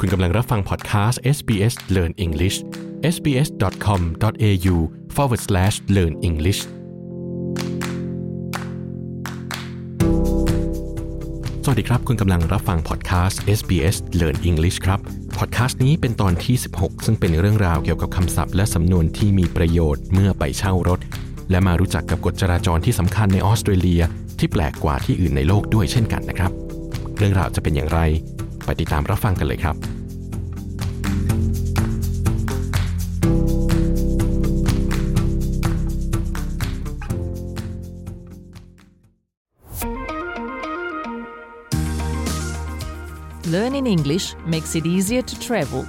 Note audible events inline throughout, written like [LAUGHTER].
คุณกำลังรับฟังพอดแคสต์ SBS Learn English sbs.com.au forward slash learn english สวัสดีครับ คุณกำลังรับฟังพอดแคสต์ SBS Learn English ครับ พอดแคสต์นี้เป็นตอนที่ 16 ซึ่งเป็นเรื่องราวเกี่ยวกับคำศัพท์และสำนวนที่มีประโยชน์เมื่อไปเช่ารถ และมารู้จักกับกฎจราจรที่สำคัญในออสเตรเลีย ที่แปลกกว่าที่อื่นในโลกด้วยเช่นกันนะครับ เรื่องราวจะเป็นอย่างไร ไปติดตามรับฟังกันเลยครับ Learning English makes it easier to travel.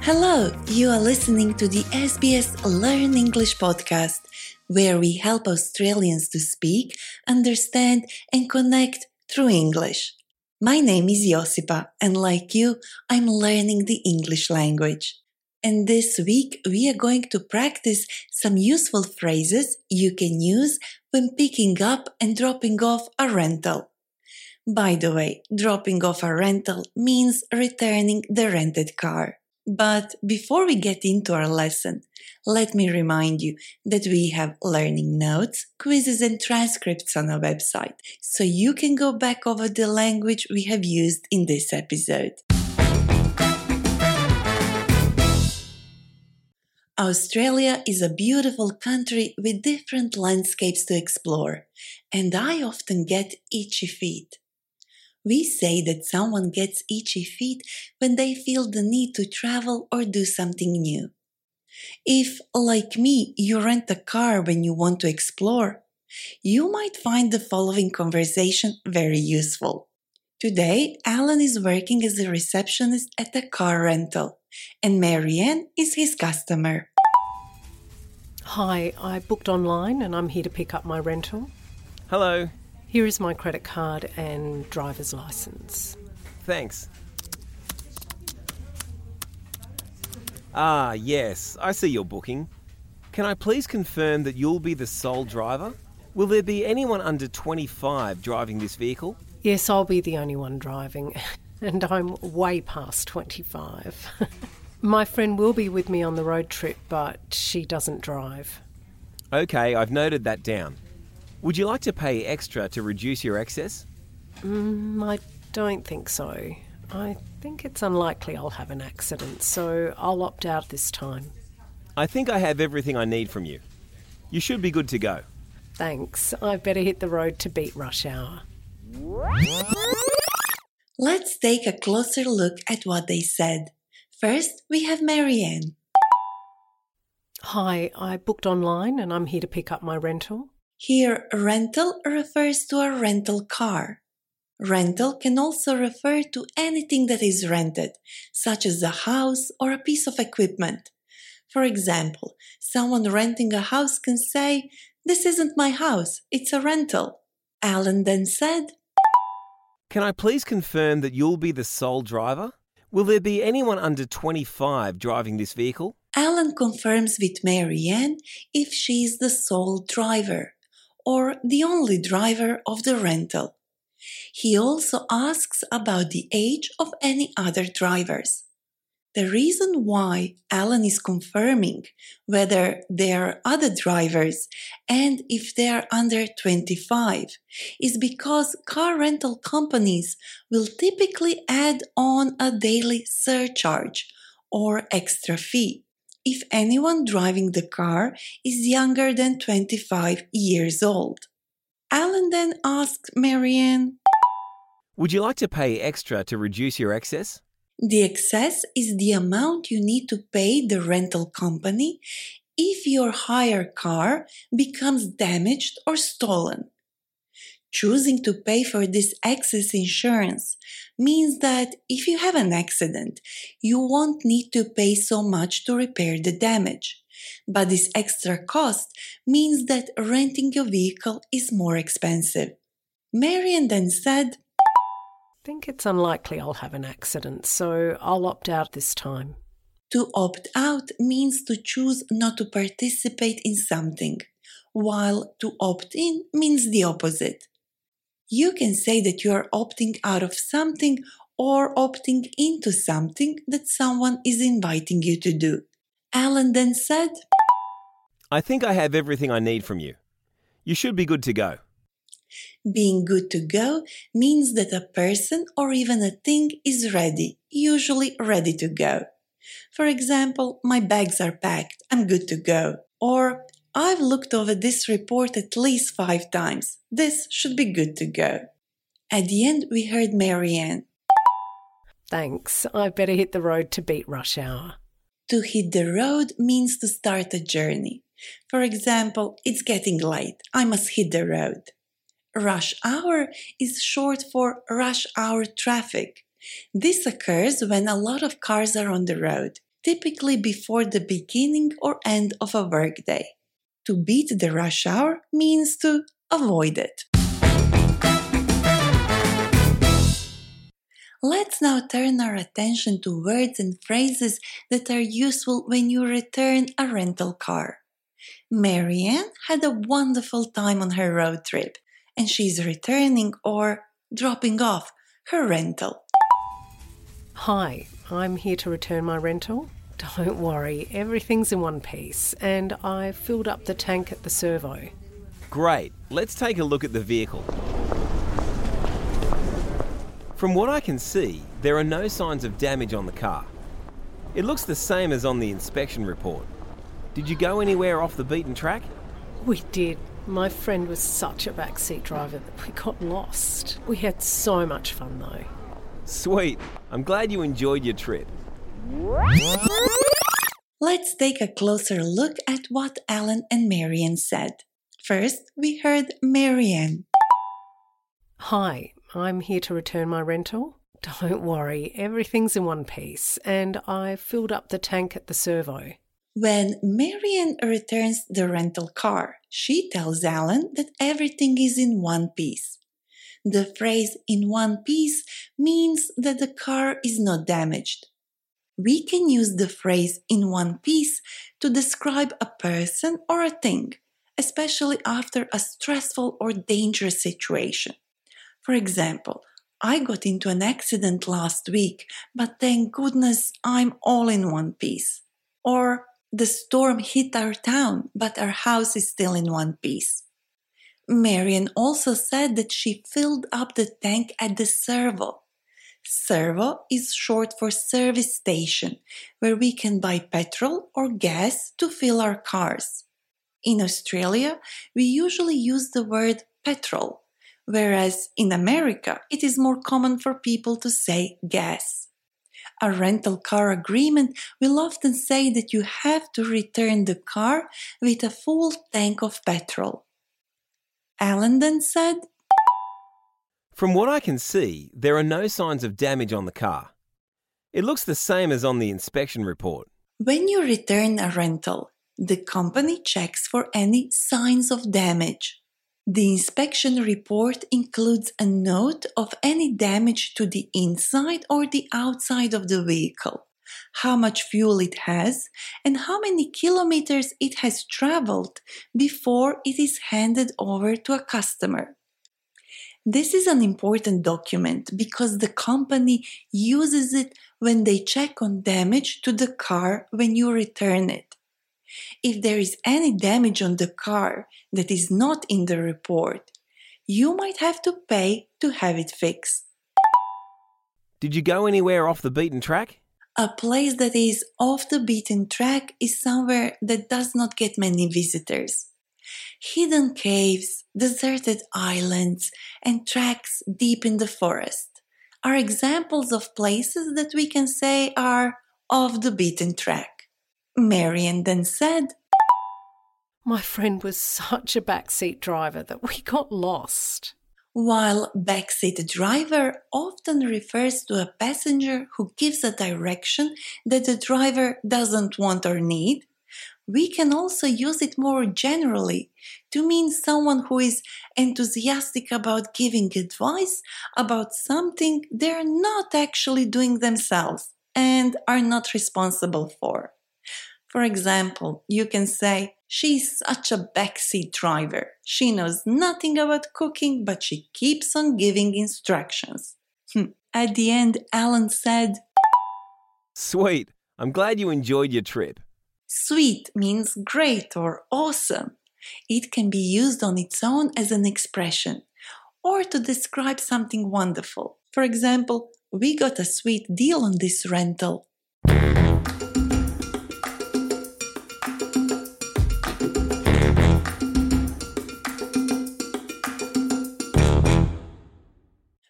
Hello, you are listening to the SBS Learn English podcast, where we help Australians to speak, understand, and connect through English. My name is Josipa, and like you, I'm learning the English language. And this week, we are going to practice some useful phrases you can use when picking up and dropping off a rental. By the way, dropping off a rental means returning the rented car. But before we get into our lesson, let me remind you that we have learning notes, quizzes, and transcripts on our website, so you can go back over the language we have used in this episode. Australia is a beautiful country with different landscapes to explore, and I often get itchy feet. We say that someone gets itchy feet when they feel the need to travel or do something new. If, like me, you rent a car when you want to explore, you might find the following conversation very useful. Today, Alan is working as a receptionist at a car rental, and Marianne is his customer. Hi, I booked online and I'm here to pick up my rental. Hello. Here is my credit card and driver's license. Thanks. Ah, yes, I see your booking. Can I please confirm that you'll be the sole driver? Will there be anyone under 25 driving this vehicle? Yes, I'll be the only one driving, [LAUGHS] and I'm way past 25. [LAUGHS] my friend will be with me on the road trip, but she doesn't drive. Okay, I've noted that down. Would you like to pay extra to reduce your excess? Mm, I don't think so. I think it's unlikely I'll have an accident, so I'll opt out this time. I think I have everything I need from you. You should be good to go. Thanks. I better hit the road to beat rush hour. Let's take a closer look at what they said. First, we have Marianne. Hi, I booked online and I'm here to pick up my rental. Here, rental refers to a rental car. Rental can also refer to anything that is rented, such as a house or a piece of equipment. For example, someone renting a house can say, This isn't my house, it's a rental. Alan then said, Can I please confirm that you'll be the sole driver? Will there be anyone under 25 driving this vehicle? Alan confirms with Marianne if she is the sole driver or the only driver of the rental. He also asks about the age of any other drivers. The reason why Alan is confirming whether there are other drivers and if they are under 25 is because car rental companies will typically add on a daily surcharge or extra fee if anyone driving the car is younger than 25 years old. Alan then asked Marianne, Would you like to pay extra to reduce your excess? The excess is the amount you need to pay the rental company if your hire car becomes damaged or stolen. Choosing to pay for this excess insurance means that if you have an accident, you won't need to pay so much to repair the damage. But this extra cost means that renting your vehicle is more expensive. Marianne then said, I think it's unlikely I'll have an accident, so I'll opt out this time. To opt out means to choose not to participate in something, while to opt in means the opposite. You can say that you are opting out of something or opting into something that someone is inviting you to do. Alan then said, I think I have everything I need from you. You should be good to go. Being good to go means that a person or even a thing is ready, usually ready to go. For example, my bags are packed, I'm good to go. Or, I've looked over this report at least five times, this should be good to go. At the end, we heard Marianne. Thanks, I better hit the road to beat rush hour. To hit the road means to start a journey. For example, it's getting late, I must hit the road. Rush hour is short for rush hour traffic. This occurs when a lot of cars are on the road, typically before the beginning or end of a workday. To beat the rush hour means to avoid it. Let's now turn our attention to words and phrases that are useful when you return a rental car. Marianne had a wonderful time on her road trip, and she's returning or dropping off her rental. Hi, I'm here to return my rental. Don't worry, everything's in one piece, and I filled up the tank at the servo. Great, let's take a look at the vehicle. From what I can see, there are no signs of damage on the car. It looks the same as on the inspection report. Did you go anywhere off the beaten track? We did. My friend was such a backseat driver that we got lost. We had so much fun though. Sweet. I'm glad you enjoyed your trip. Let's take a closer look at what Alan and Marianne said. First, we heard Marianne. Hi, I'm here to return my rental. Don't worry, everything's in one piece, and I filled up the tank at the servo. When Marianne returns the rental car, she tells Alan that everything is in one piece. The phrase in one piece means that the car is not damaged. We can use the phrase in one piece to describe a person or a thing, especially after a stressful or dangerous situation. For example, I got into an accident last week, but thank goodness I'm all in one piece. Or the storm hit our town, but our house is still in one piece. Marianne also said that she filled up the tank at the servo. Servo is short for service station, where we can buy petrol or gas to fill our cars. In Australia, we usually use the word petrol whereas in America it is more common for people to say gas. A rental car agreement will often say that you have to return the car with a full tank of petrol. Alan then said, From what I can see, there are no signs of damage on the car. It looks the same as on the inspection report. When you return a rental, the company checks for any signs of damage. The inspection report includes a note of any damage to the inside or the outside of the vehicle, how much fuel it has, and how many kilometers it has traveled before it is handed over to a customer. This is an important document because the company uses it when they check on damage to the car when you return it. If there is any damage on the car that is not in the report, you might have to pay to have it fixed. Did you go anywhere off the beaten track? A place that is off the beaten track is somewhere that does not get many visitors. Hidden caves, deserted islands, and tracks deep in the forest are examples of places that we can say are off the beaten track. Marianne then said, My friend was such a backseat driver that we got lost. While backseat driver often refers to a passenger who gives a direction that the driver doesn't want or need, we can also use it more generally to mean someone who is enthusiastic about giving advice about something they're not actually doing themselves and are not responsible for. For example, you can say, She's such a backseat driver. She knows nothing about cooking, but she keeps on giving instructions. Hmm. At the end, Alan said, Sweet. I'm glad you enjoyed your trip. Sweet means great or awesome. It can be used on its own as an expression or to describe something wonderful. For example, we got a sweet deal on this rental.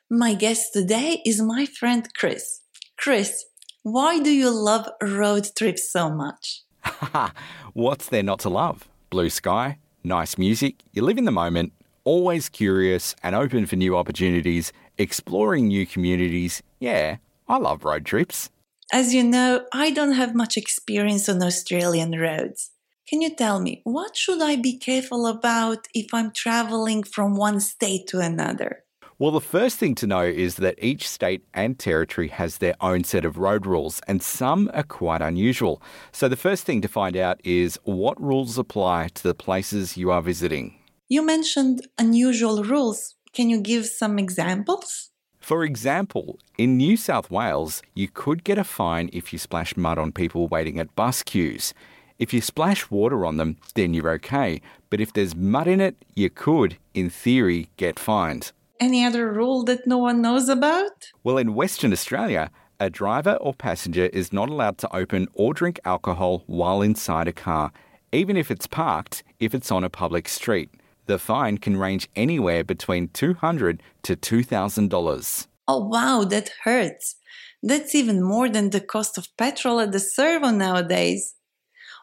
My guest today is my friend Chris. Chris, why do you love road trips so much? [LAUGHS] What's there not to love? Blue sky, nice music, you live in the moment, always curious and open for new opportunities, exploring new communities. Yeah, I love road trips. As you know, I don't have much experience on Australian roads. Can you tell me what should I be careful about if I'm traveling from one state to another? Well, the first thing to know is that each state and territory has their own set of road rules, and some are quite unusual. So, the first thing to find out is what rules apply to the places you are visiting. You mentioned unusual rules. Can you give some examples? For example, in New South Wales, you could get a fine if you splash mud on people waiting at bus queues. If you splash water on them, then you're okay. But if there's mud in it, you could, in theory, get fined. Any other rule that no one knows about? Well, in Western Australia, a driver or passenger is not allowed to open or drink alcohol while inside a car, even if it's parked, if it's on a public street. The fine can range anywhere between 200 to $2,000. Oh wow, that hurts. That's even more than the cost of petrol at the servo nowadays.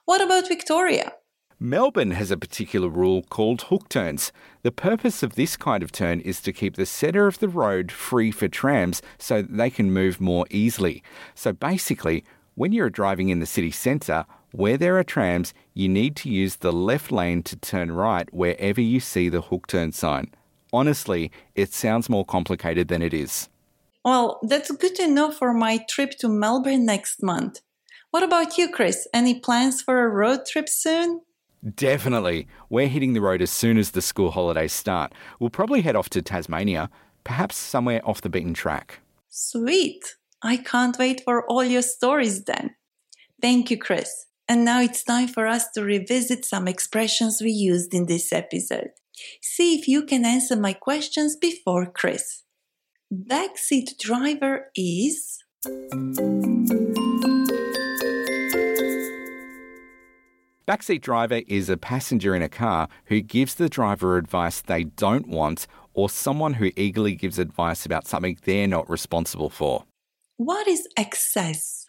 What about Victoria? Melbourne has a particular rule called hook turns. The purpose of this kind of turn is to keep the centre of the road free for trams so they can move more easily. So basically, when you're driving in the city centre, where there are trams, you need to use the left lane to turn right wherever you see the hook turn sign. Honestly, it sounds more complicated than it is. Well, that's good to know for my trip to Melbourne next month. What about you, Chris? Any plans for a road trip soon? Definitely. We're hitting the road as soon as the school holidays start. We'll probably head off to Tasmania, perhaps somewhere off the beaten track. Sweet. I can't wait for all your stories then. Thank you, Chris. And now it's time for us to revisit some expressions we used in this episode. See if you can answer my questions before Chris. Backseat driver is. Backseat driver is a passenger in a car who gives the driver advice they don't want or someone who eagerly gives advice about something they're not responsible for. What is excess?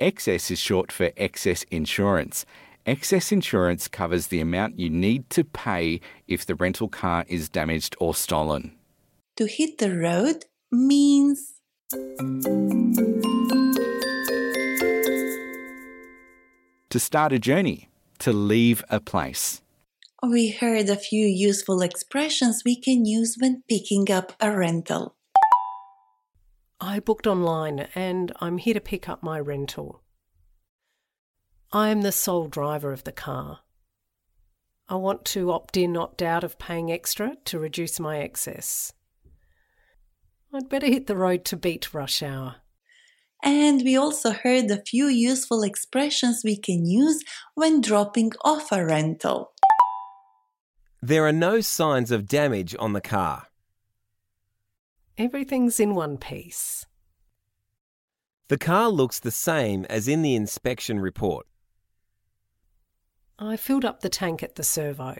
Excess is short for excess insurance. Excess insurance covers the amount you need to pay if the rental car is damaged or stolen. To hit the road means. To start a journey, to leave a place. We heard a few useful expressions we can use when picking up a rental. I booked online and I'm here to pick up my rental. I am the sole driver of the car. I want to opt in, opt out of paying extra to reduce my excess. I'd better hit the road to beat rush hour. And we also heard a few useful expressions we can use when dropping off a rental. There are no signs of damage on the car. Everything's in one piece. The car looks the same as in the inspection report. I filled up the tank at the servo.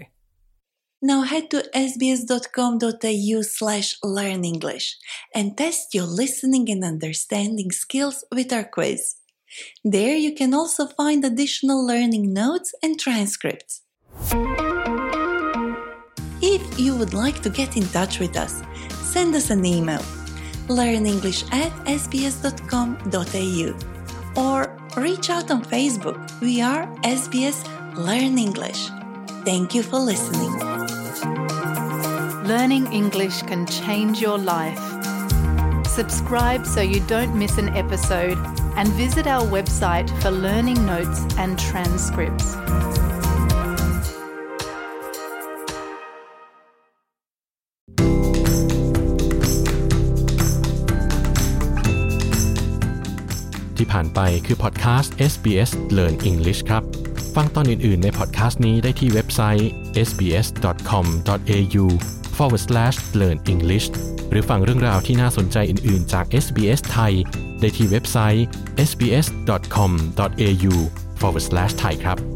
Now head to sbs.com.au slash learn English and test your listening and understanding skills with our quiz. There you can also find additional learning notes and transcripts. If you would like to get in touch with us, send us an email learnenglish at sbs.com.au or reach out on Facebook. We are SBS Learn English. Thank you for listening. Learning English can change your life. Subscribe so you don't miss an episode and visit our website for learning notes and transcripts. transcripts. ที่ผ่านไปคือพอดแคสต์ SBS Learn English ครับ ฟังตอนอื่น ๆ ในพอดแคสต์นี้ได้ที่เว็บไซต์ sbs.com.au forward slash learn english หรือฟังเรื่องราวที่น่าสนใจอื่น ๆ จาก SBS ไทย ได้ที่เว็บไซต์ sbs.com.au forward slash thai ครับ